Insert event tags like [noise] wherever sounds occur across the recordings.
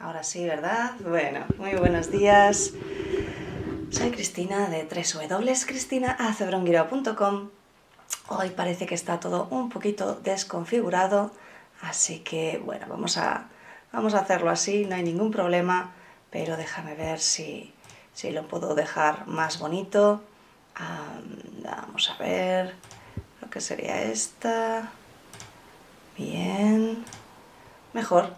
Ahora sí, ¿verdad? Bueno, muy buenos días. Soy Cristina de www.cristinaacebrongiro.com. Hoy parece que está todo un poquito desconfigurado, así que bueno, vamos a, vamos a hacerlo así, no hay ningún problema, pero déjame ver si, si lo puedo dejar más bonito. vamos a ver lo que sería esta. Bien mejor.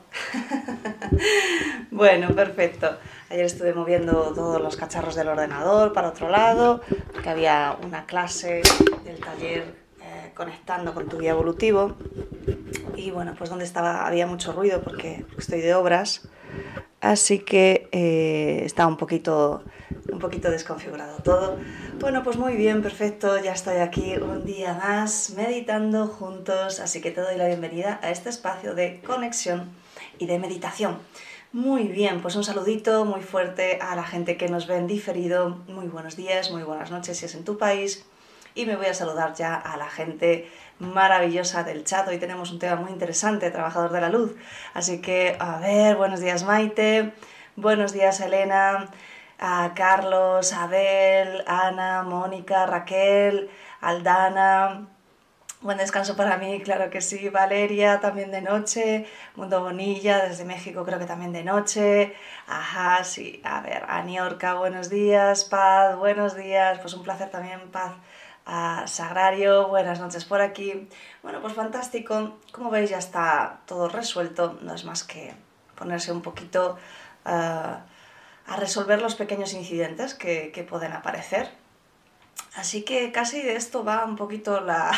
[laughs] bueno, perfecto. Ayer estuve moviendo todos los cacharros del ordenador para otro lado, porque había una clase del taller eh, conectando con tu guía evolutivo. Y bueno, pues donde estaba había mucho ruido porque estoy de obras, así que eh, estaba un poquito, poquito desconfigurado todo. Bueno, pues muy bien, perfecto, ya estoy aquí un día más meditando juntos, así que te doy la bienvenida a este espacio de conexión y de meditación. Muy bien, pues un saludito muy fuerte a la gente que nos ve en diferido. Muy buenos días, muy buenas noches si es en tu país. Y me voy a saludar ya a la gente maravillosa del chat. Hoy tenemos un tema muy interesante, trabajador de la luz. Así que, a ver, buenos días Maite, buenos días Elena, a Carlos, Abel, Ana, Mónica, Raquel, Aldana. Buen descanso para mí, claro que sí. Valeria, también de noche. Mundo Bonilla, desde México, creo que también de noche. Ajá, sí. A ver, Aniorca, buenos días. Paz, buenos días. Pues un placer también, Paz. A Sagrario, buenas noches por aquí. Bueno, pues fantástico. Como veis, ya está todo resuelto. No es más que ponerse un poquito. Ah, a resolver los pequeños incidentes que, pueden aparecer. Así que casi de esto va un poquito la,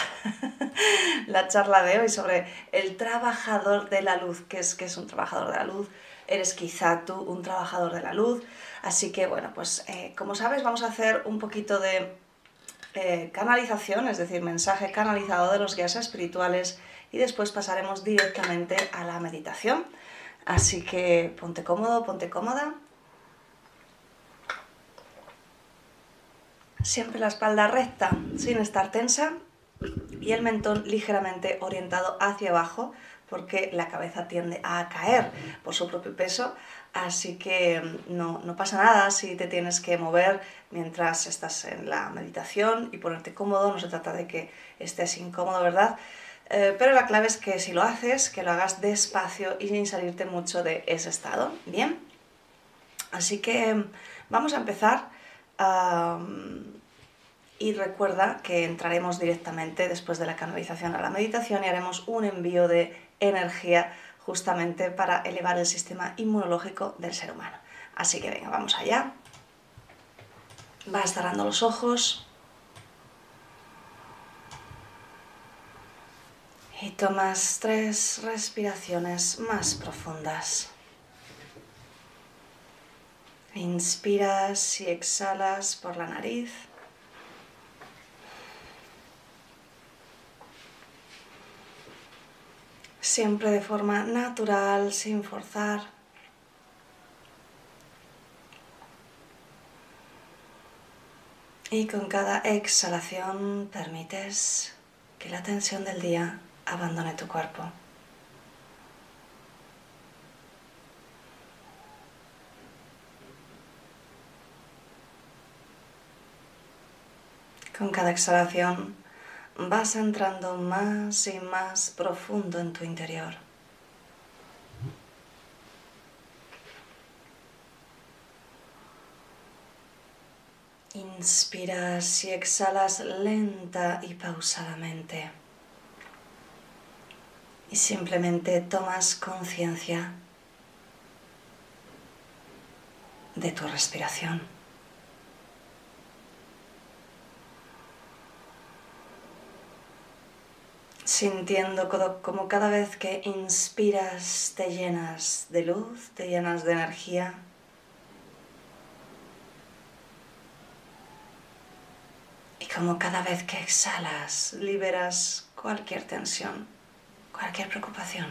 [laughs] la, charla de hoy sobre el trabajador de la luz. ¿Qué es, es un trabajador de la luz? Eres quizá tú un trabajador de la luz. Así que bueno, pues eh, como sabes vamos a hacer un poquito de eh, canalización, es decir, mensaje canalizado de los guías espirituales y después pasaremos directamente a la meditación. Así que ponte cómodo, ponte cómoda Siempre la espalda recta, sin estar tensa, y el mentón ligeramente orientado hacia abajo, porque la cabeza tiende a caer por su propio peso, así que mm, no, no, pasa nada si te tienes que mover mientras estás en la meditación y ponerte cómodo, no se trata de que estés incómodo, ¿verdad? Eh, pero la clave es que si lo haces, que lo hagas despacio y sin salirte mucho de ese estado, ¿bien? Así que mm, vamos a empezar y recuerda que entraremos directamente después de la canalización a la meditación y haremos un envío de energía justamente para elevar el sistema inmunológico del ser humano. Así que venga, vamos allá. Vas cerrando los ojos. Y tomas tres respiraciones más profundas. Inspiras y exhalas por la nariz. Siempre de forma natural, sin forzar. Y con cada exhalación permites que la tensión del día abandone tu cuerpo. Con cada exhalación vas entrando más y más profundo en tu interior. Inspiras y exhalas lenta y pausadamente. Y simplemente tomas conciencia de tu respiración. Sintiendo como cada vez que inspiras te llenas de luz, te llenas de energía. Y como cada vez que exhalas liberas cualquier tensión, cualquier preocupación.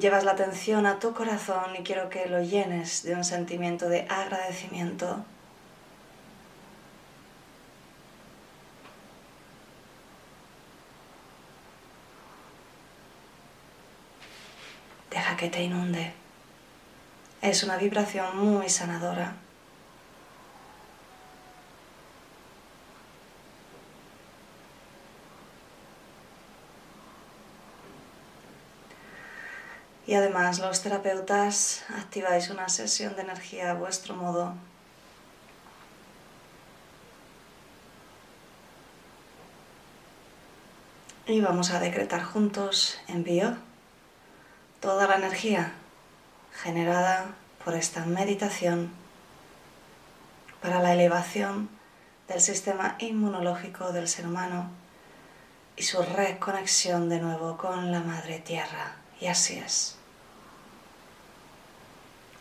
Llevas la atención a tu corazón y quiero que lo llenes de un sentimiento de agradecimiento que te inunde. Es una vibración muy sanadora. Y además los terapeutas activáis una sesión de energía a vuestro modo. Y vamos a decretar juntos, envío toda la energía generada por esta meditación para la elevación del sistema inmunológico del ser humano y su reconexión de nuevo con la Madre Tierra. Y así es.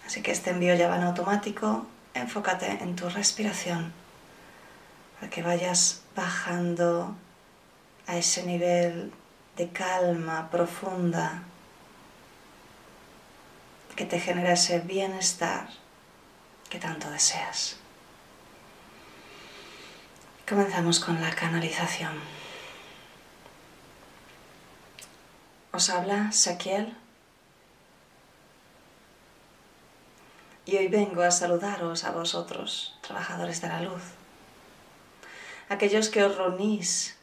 Así que este envío ya va en automático. Enfócate en tu respiración para que vayas bajando a ese nivel de calma profunda que te genera ese bienestar que tanto deseas. Comenzamos con la canalización. Os habla Saquiel y hoy vengo a saludaros a vosotros, trabajadores de la luz, aquellos que os reunís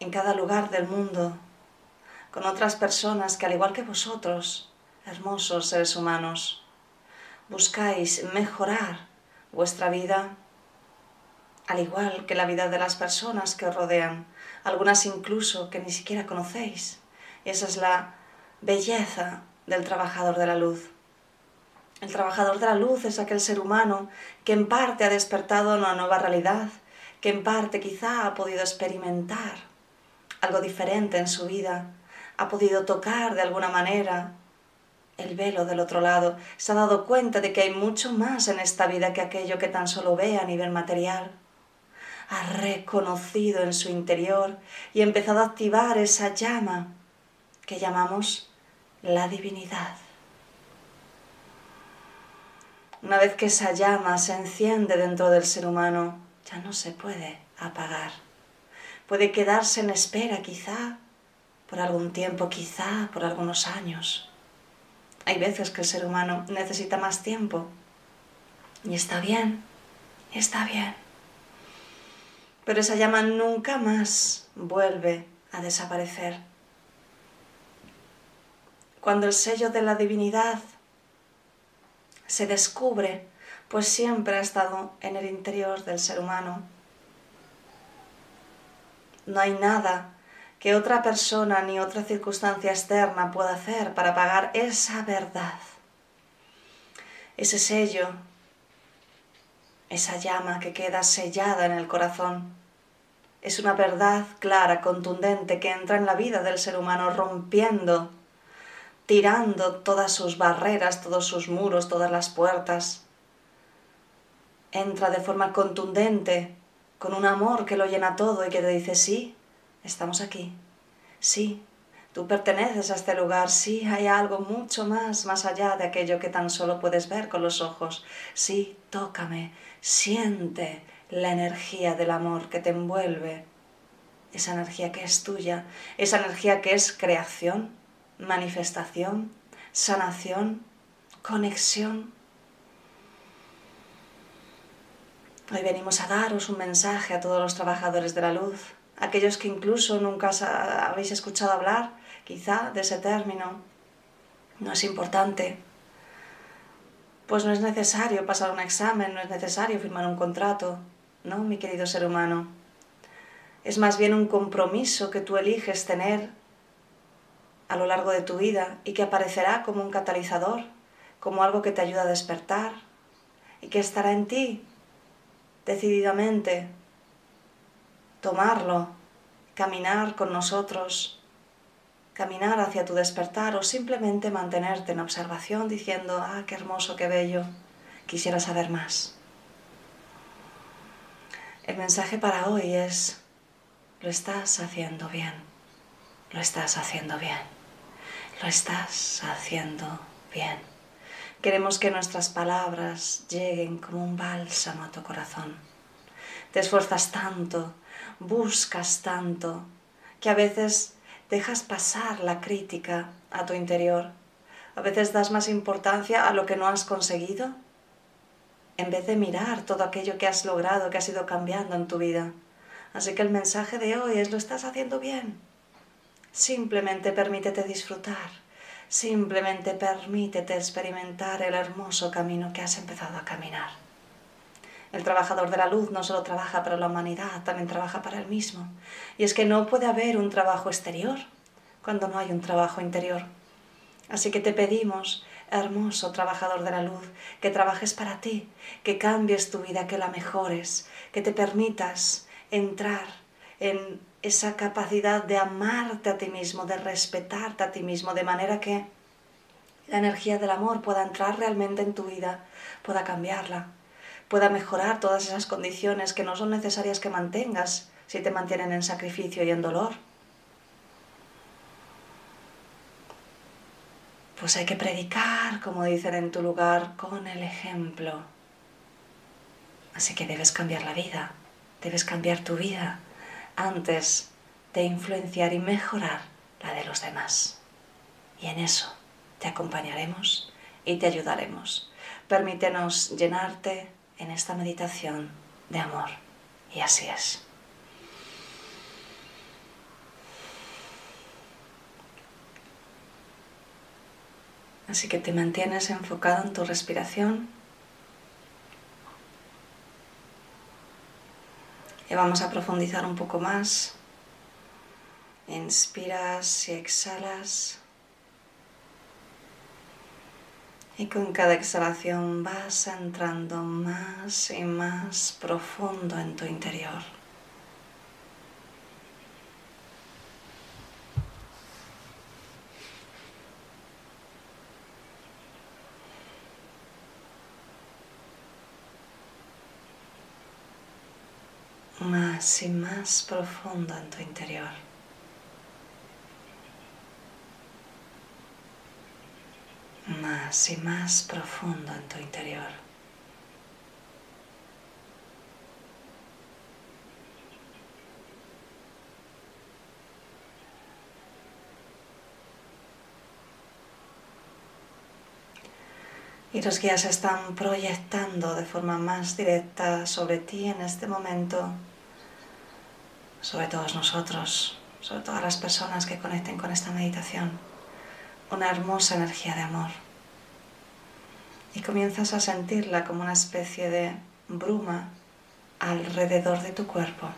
en cada lugar del mundo con otras personas que al igual que vosotros, hermosos seres humanos, buscáis mejorar vuestra vida al igual que la vida de las personas que os rodean, algunas incluso que ni siquiera conocéis. Y esa es la belleza del trabajador de la luz el trabajador de la luz es aquel ser humano que en parte ha despertado una nueva realidad, que en parte quizá ha podido experimentar algo diferente en su vida, ha podido tocar de alguna manera el velo del otro lado, se ha dado cuenta de que hay mucho más en esta vida que aquello que tan solo ve a nivel material. Ha reconocido en su interior y empezado a activar esa llama que llamamos la divinidad. Una vez que esa llama se enciende dentro del ser humano, ya no se puede apagar. Puede quedarse en espera quizá, por algún tiempo quizá, por algunos años. Hay veces que el ser humano necesita más tiempo. Y está bien, está bien. Pero esa llama nunca más vuelve a desaparecer. Cuando el sello de la divinidad se descubre, pues siempre ha estado en el interior del ser humano. No hay nada que otra persona ni otra circunstancia externa pueda hacer para pagar esa verdad, ese sello, esa llama que queda sellada en el corazón. Es una verdad clara, contundente, que entra en la vida del ser humano rompiendo tirando todas sus barreras, todos sus muros, todas las puertas. Entra de forma contundente, con un amor que lo llena todo y que te dice, sí, estamos aquí, sí, tú perteneces a este lugar, sí, hay algo mucho más, más allá de aquello que tan solo puedes ver con los ojos, sí, tócame, siente la energía del amor que te envuelve, esa energía que es tuya, esa energía que es creación, manifestación, sanación, conexión. Hoy venimos a daros un mensaje a todos los trabajadores de la luz, aquellos que incluso nunca habéis escuchado hablar quizá de ese término. No es importante, pues no es necesario pasar un examen, no es necesario firmar un contrato, ¿no, mi querido ser humano? Es más bien un compromiso que tú eliges tener a lo largo de tu vida y que aparecerá como un catalizador, como algo que te ayuda a despertar y que estará en ti decididamente tomarlo, caminar con nosotros, caminar hacia tu despertar o simplemente mantenerte en observación diciendo, ah, qué hermoso, qué bello, quisiera saber más. El mensaje para hoy es, lo estás haciendo bien, lo estás haciendo bien. Lo estás haciendo bien. Queremos que nuestras palabras lleguen como un bálsamo a tu corazón. Te esfuerzas tanto, buscas tanto, que a veces dejas pasar la crítica a tu interior, A veces das más importancia a lo que no has conseguido en vez de mirar todo aquello que has logrado, que has ido cambiando en tu vida. Así que el mensaje de hoy es lo estás haciendo bien. Simplemente permítete disfrutar. Simplemente permítete experimentar el hermoso camino que has empezado a caminar. El trabajador de la luz no solo trabaja para la humanidad, también trabaja para él mismo. Y es que no puede haber un trabajo exterior cuando no hay un trabajo interior. Así que te pedimos, hermoso trabajador de la luz, que trabajes para ti, que cambies tu vida, que la mejores, que te permitas entrar en esa capacidad de amarte a ti mismo, de respetarte a ti mismo, de manera que la energía del amor pueda entrar realmente en tu vida, pueda cambiarla, pueda mejorar todas esas condiciones que no son necesarias que mantengas si te mantienen en sacrificio y en dolor. Pues hay que predicar, como dicen en tu lugar, con el ejemplo. Así que debes cambiar la vida, debes cambiar tu vida antes de influenciar y mejorar la de los demás. Y en eso te acompañaremos y te ayudaremos. Permítenos llenarte en esta meditación de amor. Y así es. Así que te mantienes enfocado en tu respiración. Y vamos a profundizar un poco más. Inspiras y exhalas. Y con cada exhalación vas entrando más y más profundo en tu interior. más y más profundo en tu interior. Más y más profundo en tu interior. Y los guías están proyectando de forma más directa sobre ti en este momento sobre todos nosotros, sobre todas las personas que conecten con esta meditación, una hermosa energía de amor. Y comienzas a sentirla como una especie de bruma alrededor de tu cuerpo.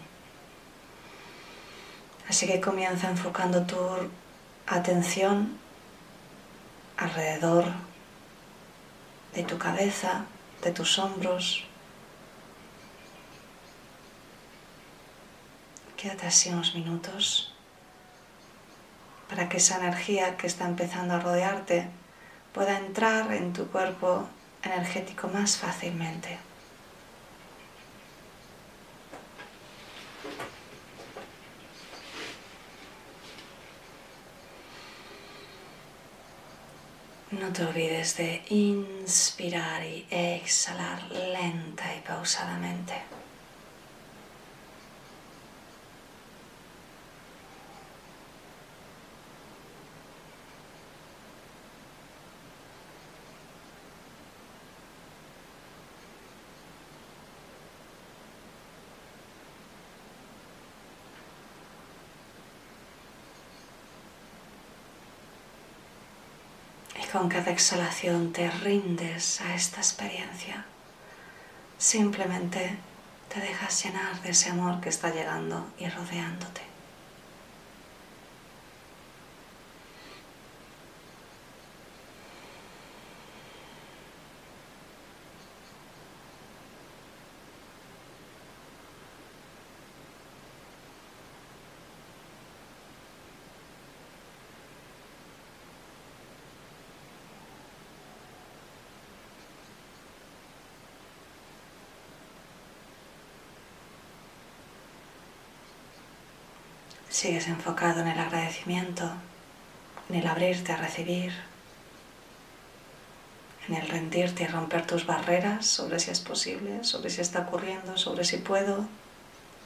Así que comienza enfocando tu atención alrededor de tu cabeza, de tus hombros, Quédate así unos minutos para que esa energía que está empezando a rodearte pueda entrar en tu cuerpo energético más fácilmente. No te olvides de inspirar y exhalar lenta y pausadamente. Con cada exhalación te rindes a esta experiencia. Simplemente te dejas llenar de ese amor que está llegando y rodeándote. Sigues enfocado en el agradecimiento, en el abrirte a recibir, en el rendirte y romper tus barreras sobre si es posible, sobre si está ocurriendo, sobre si puedo.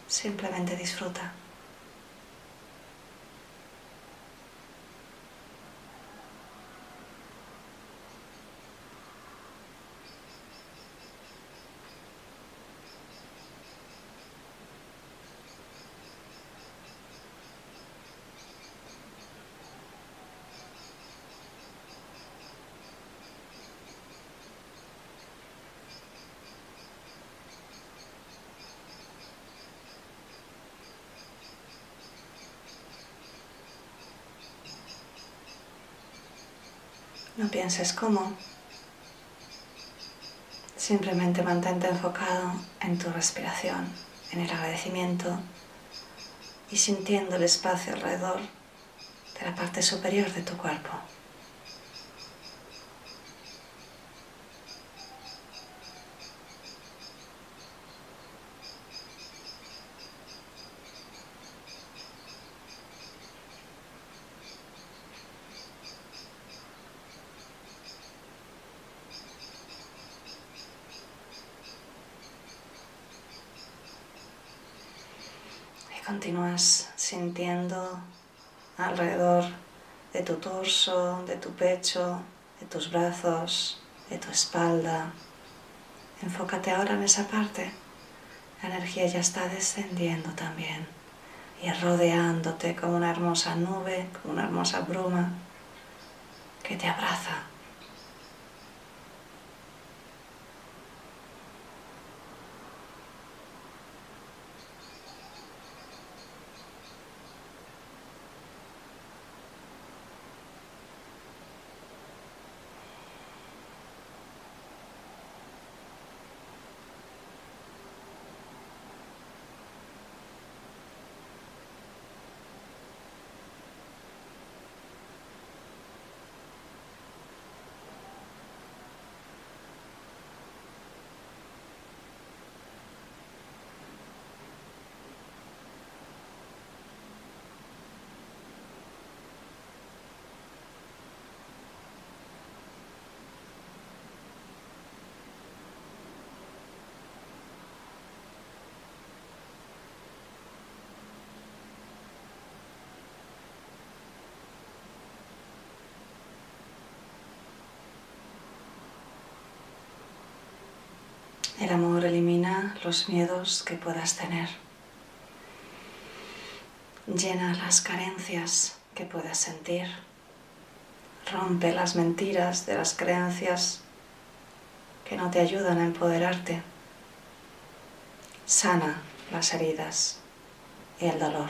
Simplemente disfruta. No pienses cómo. Simplemente mantente enfocado en tu respiración, en el agradecimiento y sintiendo el espacio alrededor de la parte superior de tu cuerpo. continúas sintiendo alrededor de tu torso, de tu pecho, de tus brazos, de tu espalda. Enfócate ahora en esa parte. La energía ya está descendiendo también y rodeándote como una hermosa nube, como una hermosa bruma que te abraza. El amor elimina los miedos que puedas tener. Llena las carencias que puedas sentir. Rompe las mentiras de las creencias que no te ayudan a empoderarte. Sana las heridas y el dolor.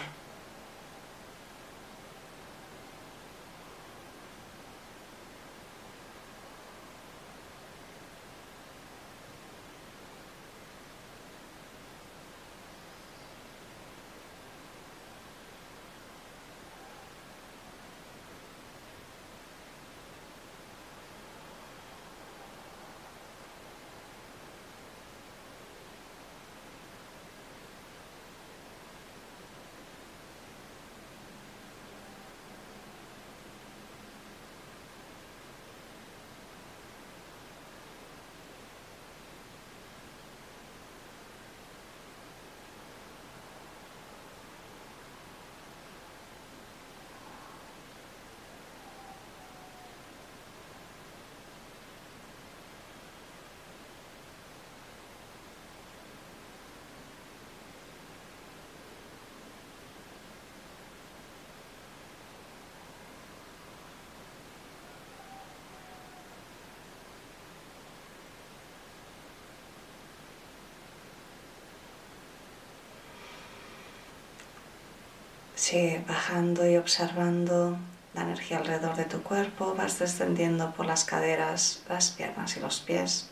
Sigue bajando y observando la energía alrededor de tu cuerpo, vas descendiendo por las caderas, las piernas y los pies.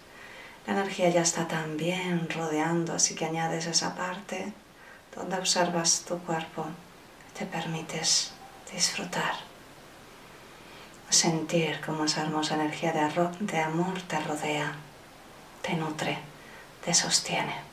La energía ya está también rodeando, así que añades esa parte donde observas tu cuerpo, te permites disfrutar, sentir cómo esa hermosa energía de, de amor te rodea, te nutre, te sostiene.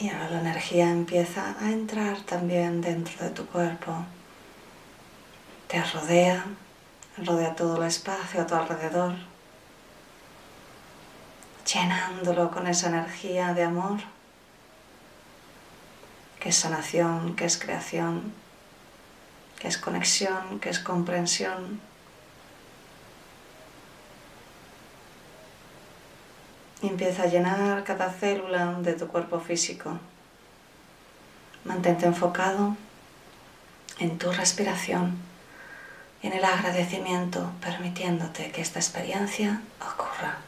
Y ahora la energía empieza a entrar también dentro de tu cuerpo. Te rodea, rodea todo el espacio a tu alrededor, llenándolo con esa energía de amor, que es sanación, que es creación, que es conexión, que es comprensión. Empieza a llenar cada célula de tu cuerpo físico. Mantente enfocado en tu respiración y en el agradecimiento, permitiéndote que esta experiencia ocurra.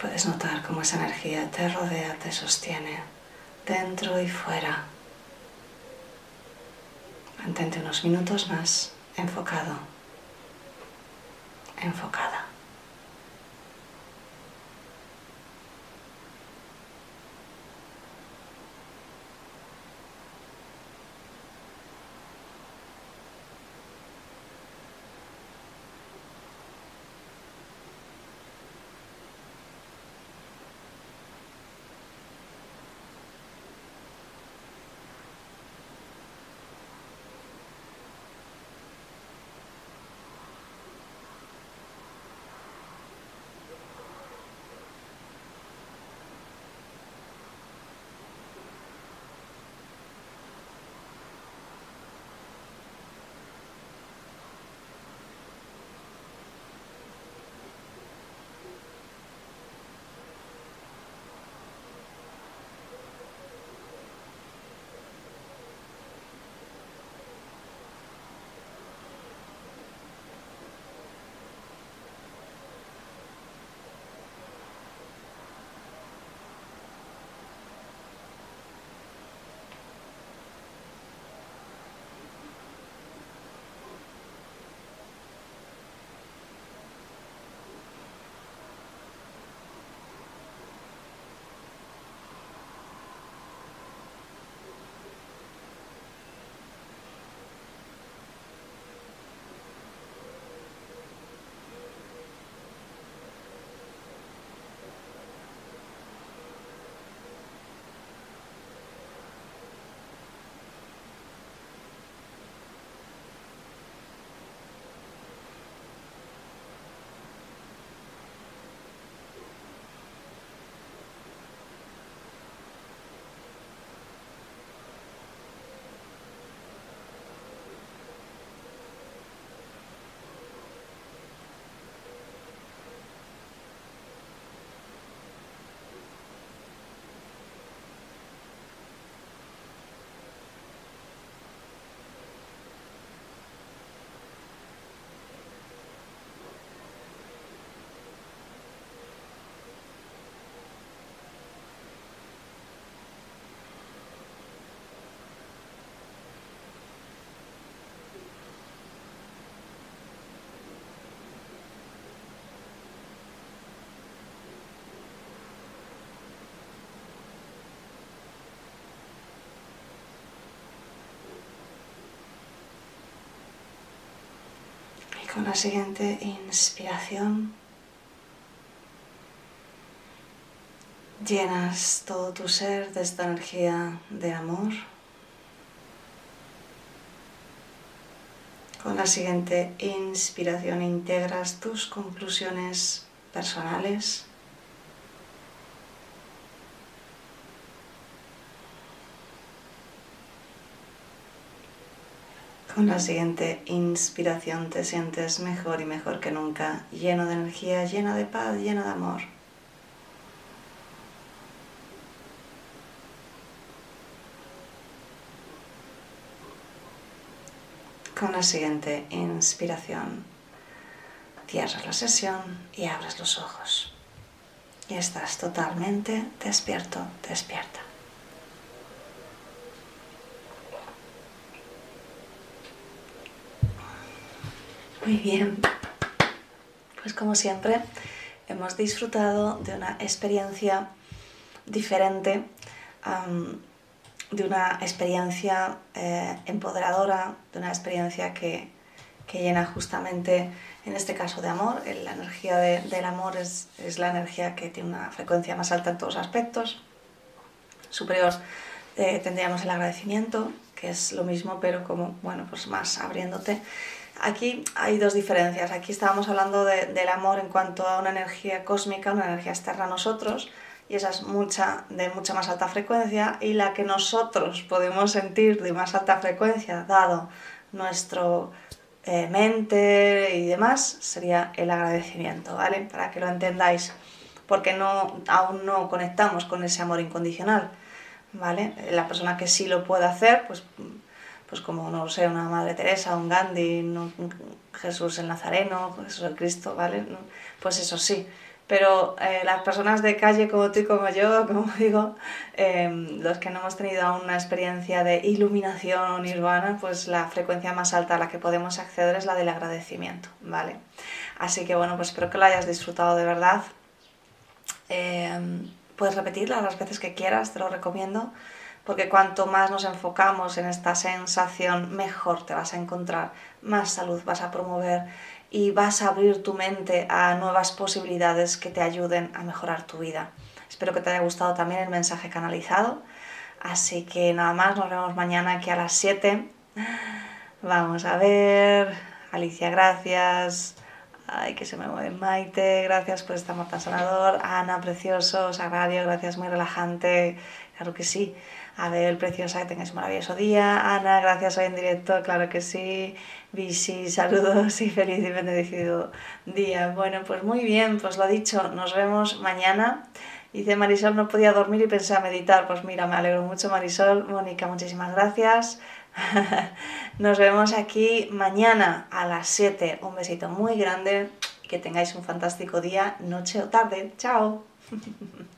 Puedes notar cómo esa energía te rodea, te sostiene, dentro y fuera. Mantente unos minutos más enfocado, enfocada. Con la siguiente inspiración llenas todo tu ser de esta energía de amor. Con la siguiente inspiración integras tus conclusiones personales. Con la siguiente inspiración te sientes mejor y mejor que nunca, lleno de energía, lleno de paz, lleno de amor. Con la siguiente inspiración, cierras la sesión y abres los ojos. Y estás totalmente despierto, despierta. Muy bien. Pues como siempre, hemos disfrutado de una experiencia diferente de una experiencia eh, empoderadora, de una experiencia que, que, llena justamente, en este caso de amor. La energía del amor es, es, la energía que tiene una frecuencia más alta en todos aspectos. Superior eh, tendríamos el agradecimiento, que es lo mismo, pero como, bueno, pues más abriéndote. Aquí hay dos diferencias. Aquí estábamos hablando de, del amor en cuanto a una energía cósmica, una energía externa a nosotros, y esa es mucha, de mucha más alta frecuencia y la que nosotros podemos sentir de más alta frecuencia dado nuestro eh, mente y demás sería el agradecimiento, ¿vale? Para que lo entendáis, porque no, aún no conectamos con ese amor incondicional, ¿vale? La persona que sí lo puede hacer, pues, pues como, no sé, una Madre Teresa, un Gandhi, un Jesús el Nazareno, Jesús el Cristo, ¿vale? Pues eso sí, pero eh, las personas de calle como tú y como yo, como [laughs] digo, em, los que no hemos tenido aún una experiencia de iluminación nirvana, pues la frecuencia más alta a la que podemos acceder es la del agradecimiento, ¿vale? Así que bueno, pues espero que lo hayas disfrutado de verdad. Em, puedes repetirla las veces que quieras, te lo recomiendo, porque cuanto más nos enfocamos en esta sensación, mejor te vas a encontrar, más salud vas a promover y vas a abrir tu mente a nuevas posibilidades que te ayuden a mejorar tu vida. Espero que te haya gustado también el mensaje canalizado. Así que nada más, nos vemos mañana aquí a las 7. Vamos a ver. Alicia, gracias. Ay, que se me mueve Maite, gracias por este amor tan sanador. Ana, precioso, sagrario, gracias, muy relajante. Claro que sí. Abel, preciosa, que tengáis un maravilloso día. Ana, gracias hoy en directo, claro que sí. Visi, saludos y feliz y bendecido día. Bueno, pues muy bien, pues lo dicho, nos vemos mañana. Dice Marisol, no podía dormir y pensé a meditar. Pues mira, me alegro mucho Marisol. Mónica, muchísimas gracias. [laughs] Nos vemos aquí mañana a las 7. Un besito muy grande. Que tengáis un fantástico día, noche o tarde. Chao. [laughs]